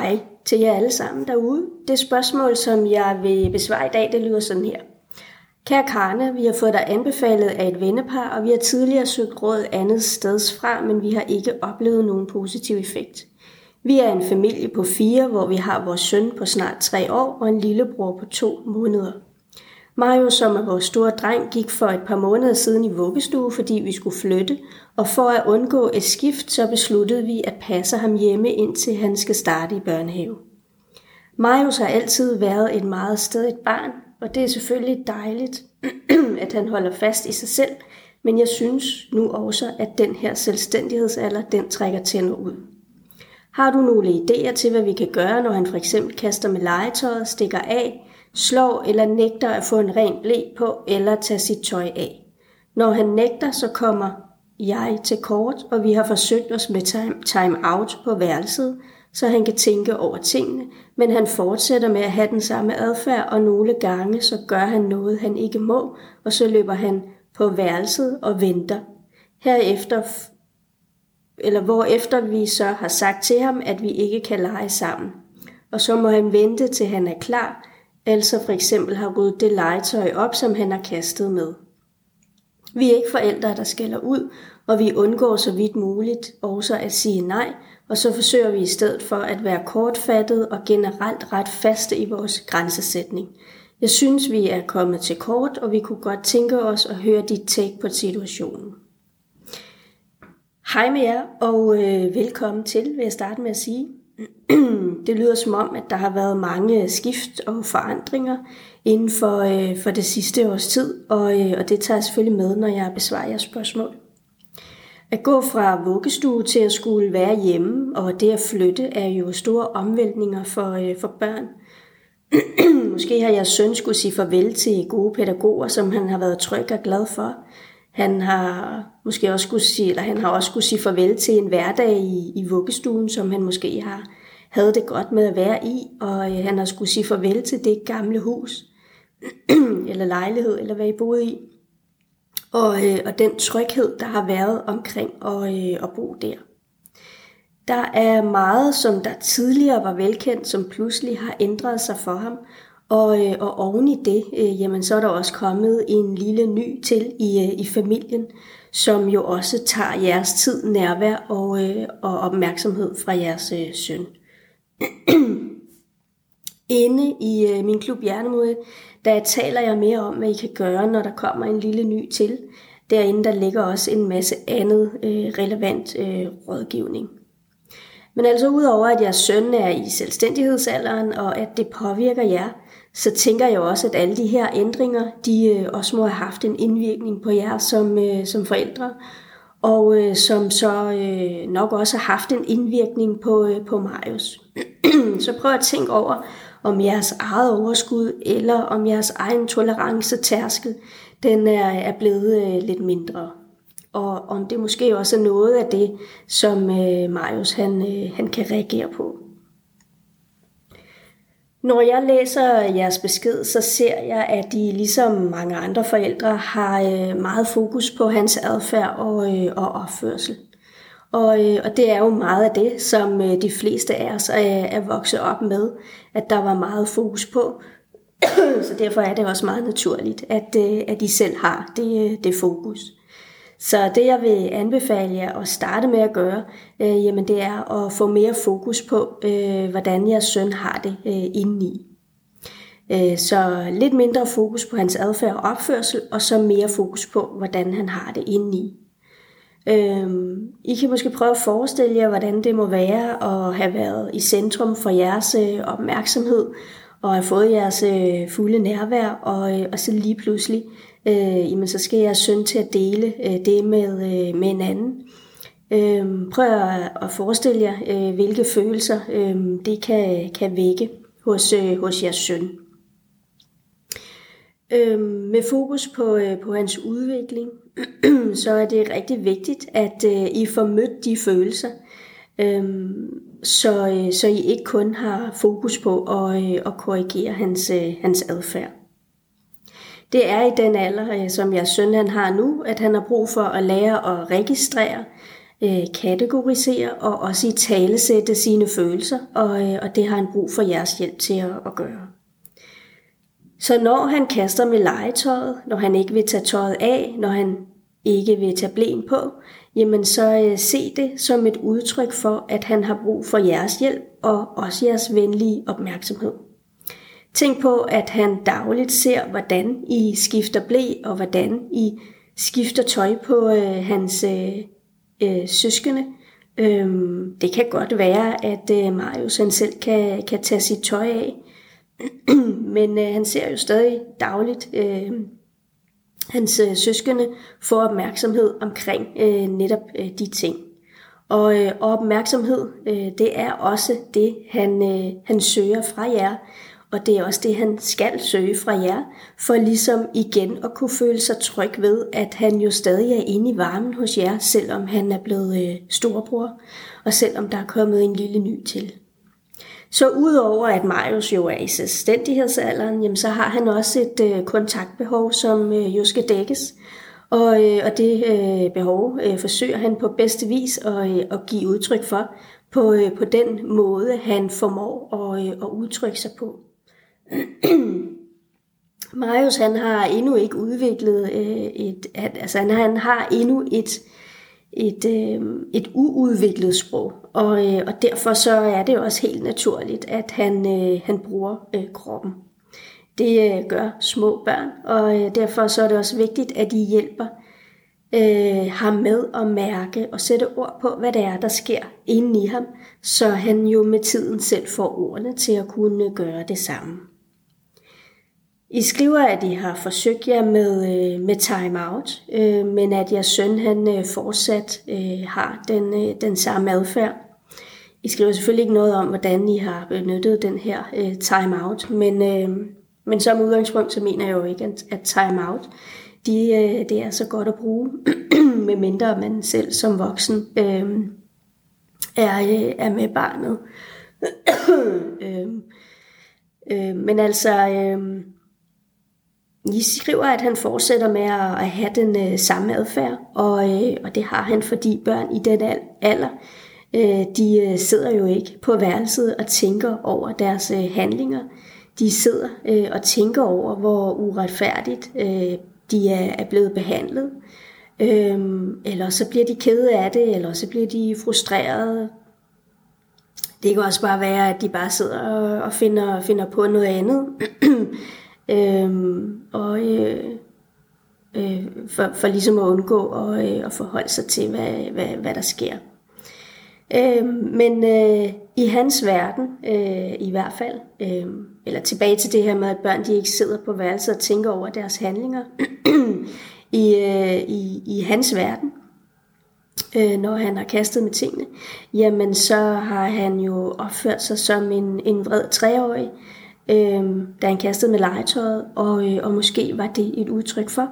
hej til jer alle sammen derude. Det spørgsmål, som jeg vil besvare i dag, det lyder sådan her. Kære Karne, vi har fået dig anbefalet af et vennepar, og vi har tidligere søgt råd andet steds fra, men vi har ikke oplevet nogen positiv effekt. Vi er en familie på fire, hvor vi har vores søn på snart tre år og en lillebror på to måneder. Mario, som er vores store dreng, gik for et par måneder siden i vuggestue, fordi vi skulle flytte, og for at undgå et skift, så besluttede vi at passe ham hjemme, indtil han skal starte i børnehave. Marius har altid været et meget stedigt barn, og det er selvfølgelig dejligt, at han holder fast i sig selv, men jeg synes nu også, at den her selvstændighedsalder, den trækker tænder ud. Har du nogle idéer til, hvad vi kan gøre, når han for eksempel kaster med legetøjet, stikker af, slår eller nægter at få en ren blæ på eller tage sit tøj af? Når han nægter, så kommer jeg til kort, og vi har forsøgt os med time-out på værelset, så han kan tænke over tingene, men han fortsætter med at have den samme adfærd, og nogle gange så gør han noget, han ikke må, og så løber han på værelset og venter. Herefter, eller hvorefter vi så har sagt til ham, at vi ikke kan lege sammen. Og så må han vente til han er klar, altså for eksempel har ryddet det legetøj op, som han har kastet med. Vi er ikke forældre, der skælder ud, og vi undgår så vidt muligt også at sige nej, og så forsøger vi i stedet for at være kortfattet og generelt ret faste i vores grænsesætning. Jeg synes, vi er kommet til kort, og vi kunne godt tænke os at høre dit take på situationen. Hej med jer, og øh, velkommen til, vil jeg starte med at sige det lyder som om, at der har været mange skift og forandringer inden for, øh, for det sidste års tid, og, øh, og det tager jeg selvfølgelig med, når jeg besvarer jeres spørgsmål. At gå fra vuggestue til at skulle være hjemme, og det at flytte, er jo store omvæltninger for, øh, for børn. Måske har jeres søn skulle sige farvel til gode pædagoger, som han har været tryg og glad for. Han har måske også skulle sige, eller han har også skulle sige farvel til en hverdag i, i vuggestuen, som han måske har havde det godt med at være i, og øh, han har skulle sige farvel til det gamle hus, eller lejlighed, eller hvad I boede i og, øh, og den tryghed, der har været omkring at, øh, at bo der. Der er meget, som der tidligere var velkendt, som pludselig har ændret sig for ham, og, øh, og oven i det, øh, jamen, så er der også kommet en lille ny til i, øh, i familien, som jo også tager jeres tid, nærvær og, øh, og opmærksomhed fra jeres øh, søn. Inde i øh, min klub Hjernemod, der taler jeg mere om, hvad I kan gøre, når der kommer en lille ny til. Derinde der ligger også en masse andet øh, relevant øh, rådgivning. Men altså udover at jeres søn er i selvstændighedsalderen, og at det påvirker jer, så tænker jeg også, at alle de her ændringer, de øh, også må have haft en indvirkning på jer som, øh, som forældre, og øh, som så øh, nok også har haft en indvirkning på, øh, på Marius. så prøv at tænke over, om jeres eget overskud, eller om jeres egen tolerance-tærskel, den er, er blevet øh, lidt mindre. Og om det måske også er noget af det, som øh, Marius han, øh, han kan reagere på. Når jeg læser jeres besked, så ser jeg, at de ligesom mange andre forældre har øh, meget fokus på hans adfærd og, øh, og opførsel. Og, øh, og det er jo meget af det, som øh, de fleste af os er, er vokset op med, at der var meget fokus på. Så derfor er det også meget naturligt, at, øh, at I selv har det, øh, det fokus. Så det jeg vil anbefale jer at starte med at gøre, øh, jamen det er at få mere fokus på, øh, hvordan jeres søn har det øh, indeni. Øh, så lidt mindre fokus på hans adfærd og opførsel, og så mere fokus på, hvordan han har det indeni. Øhm, I kan måske prøve at forestille jer, hvordan det må være at have været i centrum for jeres øh, opmærksomhed, og have fået jeres øh, fulde nærvær, og, øh, og så lige pludselig, øh, jamen, så skal jeg søn til at dele øh, det med, øh, med en anden. Øh, prøv at, at forestille jer, øh, hvilke følelser øh, det kan, kan vække hos, øh, hos jeres søn. Øh, med fokus på, øh, på hans udvikling, så er det rigtig vigtigt, at øh, I får mødt de følelser, øh, så, øh, så I ikke kun har fokus på at, øh, at korrigere hans, øh, hans adfærd. Det er i den alder, øh, som jeg søn han har nu, at han har brug for at lære at registrere, øh, kategorisere og også i talesætte sine følelser, og, øh, og det har han brug for jeres hjælp til at, at gøre. Så når han kaster med legetøjet, når han ikke vil tage tøjet af, når han ikke vil tage blæn på, jamen så se det som et udtryk for, at han har brug for jeres hjælp og også jeres venlige opmærksomhed. Tænk på, at han dagligt ser, hvordan I skifter blæ, og hvordan I skifter tøj på øh, hans øh, øh, søskende. Øhm, det kan godt være, at øh, Marius han selv kan, kan tage sit tøj af, men øh, han ser jo stadig dagligt øh, hans øh, søskende få opmærksomhed omkring øh, netop øh, de ting. Og, øh, og opmærksomhed, øh, det er også det, han, øh, han søger fra jer. Og det er også det, han skal søge fra jer, for ligesom igen at kunne føle sig tryg ved, at han jo stadig er inde i varmen hos jer, selvom han er blevet øh, storbror, og selvom der er kommet en lille ny til. Så udover at Marius jo er i selvstændighedsalderen, jamen, så har han også et øh, kontaktbehov, som øh, jo skal dækkes. Og, øh, og det øh, behov øh, forsøger han på bedste vis at, øh, at give udtryk for, på, øh, på den måde, han formår at, øh, at udtrykke sig på. Marius han har endnu ikke udviklet øh, et, altså han, han har endnu et, et, øh, et uudviklet sprog, og, øh, og derfor så er det også helt naturligt, at han, øh, han bruger øh, kroppen. Det øh, gør små børn, og øh, derfor så er det også vigtigt, at de hjælper øh, ham med at mærke og sætte ord på, hvad det er, der sker inde i ham, så han jo med tiden selv får ordene til at kunne gøre det samme. I skriver, at I har forsøgt jer med, øh, med time out, øh, men at jeres søn han øh, fortsat øh, har den, øh, den samme adfærd. I skriver selvfølgelig ikke noget om, hvordan I har benyttet den her øh, time out, men, øh, men som udgangspunkt, så mener jeg jo ikke, at, at time out, de, øh, det er så godt at bruge, medmindre man selv som voksen øh, er, øh, er med barnet. øh, øh, men altså... Øh, i skriver, at han fortsætter med at have den øh, samme adfærd, og, øh, og det har han, fordi børn i den alder, øh, de øh, sidder jo ikke på værelset og tænker over deres øh, handlinger. De sidder øh, og tænker over, hvor uretfærdigt øh, de er, er blevet behandlet. Øhm, eller så bliver de kede af det, eller så bliver de frustrerede. Det kan også bare være, at de bare sidder og finder, finder på noget andet. Øhm, og øh, øh, for, for ligesom at undgå at, øh, at forholde sig til, hvad, hvad, hvad der sker. Øhm, men øh, i hans verden, øh, i hvert fald, øh, eller tilbage til det her med, at børn de ikke sidder på værelset og tænker over deres handlinger, i, øh, i, i hans verden, øh, når han har kastet med tingene, jamen så har han jo opført sig som en, en vred treårig, øh, Øhm, da han kastede med legetøjet, og, øh, og måske var det et udtryk for,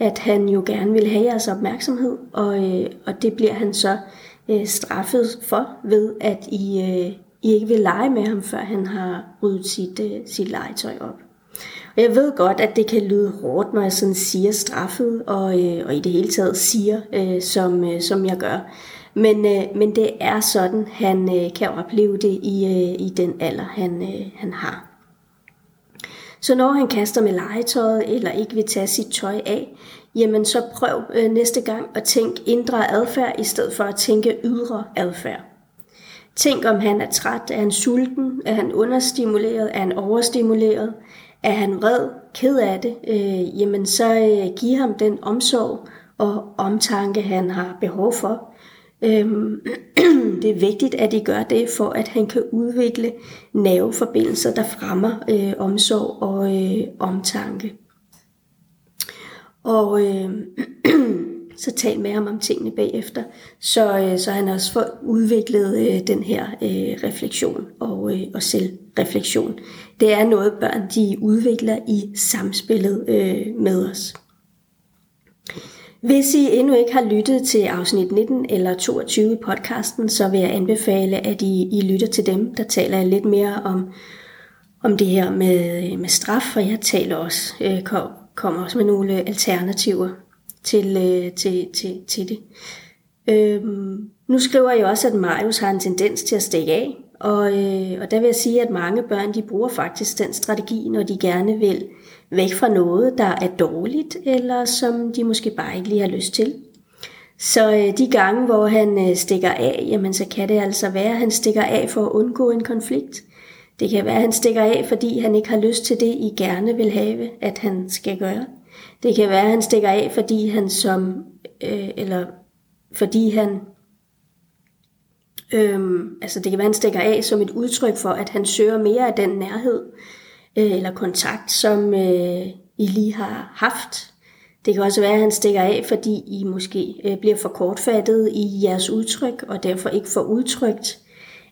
at han jo gerne ville have jeres opmærksomhed, og, øh, og det bliver han så øh, straffet for ved, at I, øh, I ikke vil lege med ham, før han har ryddet sit, øh, sit legetøj op. Og jeg ved godt, at det kan lyde hårdt, når jeg sådan siger straffet, og, øh, og i det hele taget siger, øh, som, øh, som jeg gør. Men, øh, men det er sådan, han øh, kan opleve det i, øh, i den alder, han, øh, han har. Så når han kaster med legetøjet eller ikke vil tage sit tøj af, jamen så prøv øh, næste gang at tænke indre adfærd i stedet for at tænke ydre adfærd. Tænk om han er træt, er han sulten, er han understimuleret, er han overstimuleret, er han vred, ked af det, øh, jamen så øh, giv ham den omsorg og omtanke, han har behov for. Øhm, Mm. det er vigtigt, at I gør det, for at han kan udvikle nerveforbindelser, der fremmer øh, omsorg og øh, omtanke. Og øh, så tal med ham om tingene bagefter, så, øh, så han også får udviklet øh, den her øh, refleksion og, øh, og selvreflektion. Det er noget, børn de udvikler i samspillet øh, med os. Hvis I endnu ikke har lyttet til afsnit 19 eller 22 i podcasten, så vil jeg anbefale, at I, I lytter til dem. Der taler jeg lidt mere om, om det her med, med straf, og jeg taler også, øh, kommer også med nogle alternativer til, øh, til, til, til det. Øhm, nu skriver jeg også, at Marius har en tendens til at stikke af, og, øh, og der vil jeg sige, at mange børn de bruger faktisk den strategi, når de gerne vil væk fra noget, der er dårligt, eller som de måske bare ikke lige har lyst til. Så øh, de gange, hvor han øh, stikker af, jamen så kan det altså være, at han stikker af for at undgå en konflikt. Det kan være, at han stikker af, fordi han ikke har lyst til det, I gerne vil have, at han skal gøre. Det kan være, at han stikker af, fordi han som, øh, eller fordi han, Øhm, altså det kan være, at han stikker af som et udtryk for, at han søger mere af den nærhed øh, eller kontakt, som øh, I lige har haft. Det kan også være, at han stikker af, fordi I måske øh, bliver for kortfattet i jeres udtryk, og derfor ikke får udtrykt,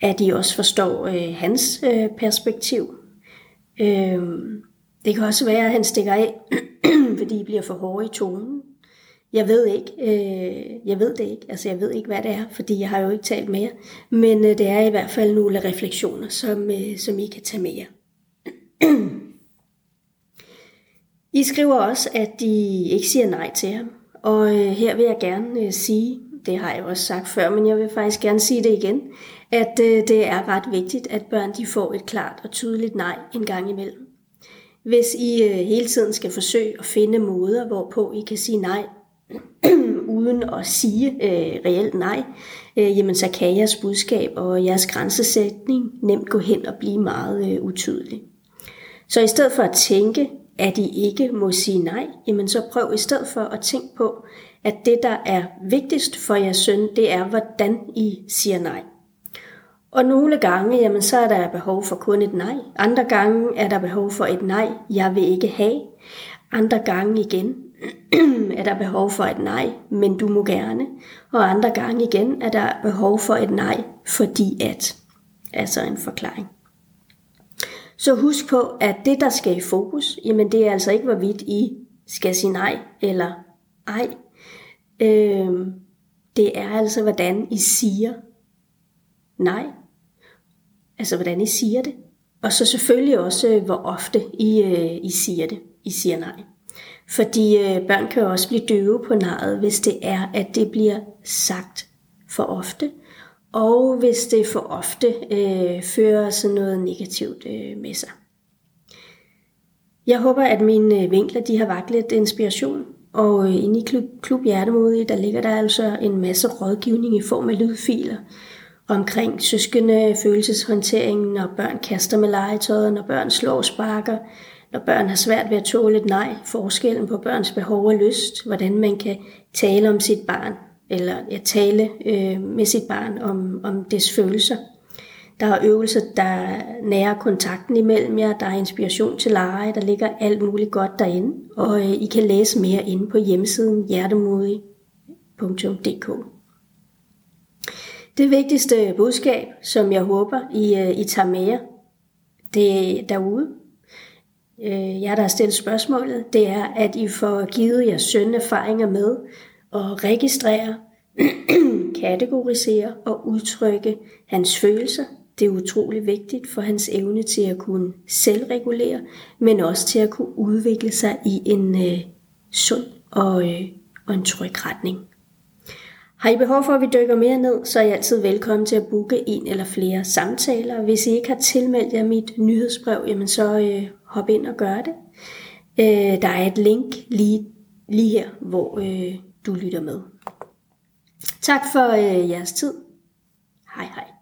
at I også forstår øh, hans øh, perspektiv. Øh, det kan også være, at han stikker af, fordi I bliver for hårde i tonen. Jeg ved ikke, øh, jeg ved det ikke, altså jeg ved ikke, hvad det er, fordi jeg har jo ikke talt med jer. men øh, det er i hvert fald nogle refleksioner, som, øh, som I kan tage med jer. I skriver også, at de ikke siger nej til ham, og øh, her vil jeg gerne øh, sige, det har jeg også sagt før, men jeg vil faktisk gerne sige det igen, at øh, det er ret vigtigt, at børn de får et klart og tydeligt nej en gang imellem. Hvis I øh, hele tiden skal forsøge at finde måder, hvorpå I kan sige nej, uden at sige øh, reelt nej, øh, jamen så kan jeres budskab og jeres grænsesætning nemt gå hen og blive meget øh, utydelig. Så i stedet for at tænke, at I ikke må sige nej, jamen så prøv i stedet for at tænke på, at det, der er vigtigst for jeres søn, det er, hvordan I siger nej. Og nogle gange, jamen så er der behov for kun et nej. Andre gange er der behov for et nej, jeg vil ikke have. Andre gange igen er der behov for et nej, men du må gerne. Og andre gange igen er der behov for et nej, fordi at. Altså en forklaring. Så husk på, at det, der skal i fokus, jamen det er altså ikke, hvorvidt I skal sige nej eller ej. Øh, det er altså, hvordan I siger nej. Altså, hvordan I siger det. Og så selvfølgelig også, øh, hvor ofte I, øh, I siger det. I siger nej. Fordi øh, børn kan jo også blive døve på nejet, hvis det er, at det bliver sagt for ofte. Og hvis det for ofte øh, fører sådan noget negativt øh, med sig. Jeg håber, at mine øh, vinkler de har vagt lidt inspiration. Og øh, inde i Klub, Klub Hjertemodige, der ligger der altså en masse rådgivning i form af lydfiler omkring søskende følelseshåndteringen, når børn kaster med legetøjet, når børn slår sparker, når børn har svært ved at tåle et nej, forskellen på børns behov og lyst, hvordan man kan tale om sit barn, eller ja, tale øh, med sit barn om, om dets følelser. Der er øvelser, der nærer kontakten imellem jer, der er inspiration til lege, der ligger alt muligt godt derinde, og øh, I kan læse mere inde på hjemmesiden hjertemodig.dk. Det vigtigste budskab, som jeg håber, I, øh, I tager med jer, det derude, øh, jer der har stillet spørgsmålet, det er, at I får givet jeres søn erfaringer med at registrere, kategorisere og udtrykke hans følelser. Det er utrolig vigtigt for hans evne til at kunne selvregulere, men også til at kunne udvikle sig i en øh, sund og, øh, og en tryg retning. Har I behov for, at vi dykker mere ned, så er I altid velkommen til at booke en eller flere samtaler. Hvis I ikke har tilmeldt jer mit nyhedsbrev, jamen så øh, hop ind og gør det. Øh, der er et link lige, lige her, hvor øh, du lytter med. Tak for øh, jeres tid. Hej hej.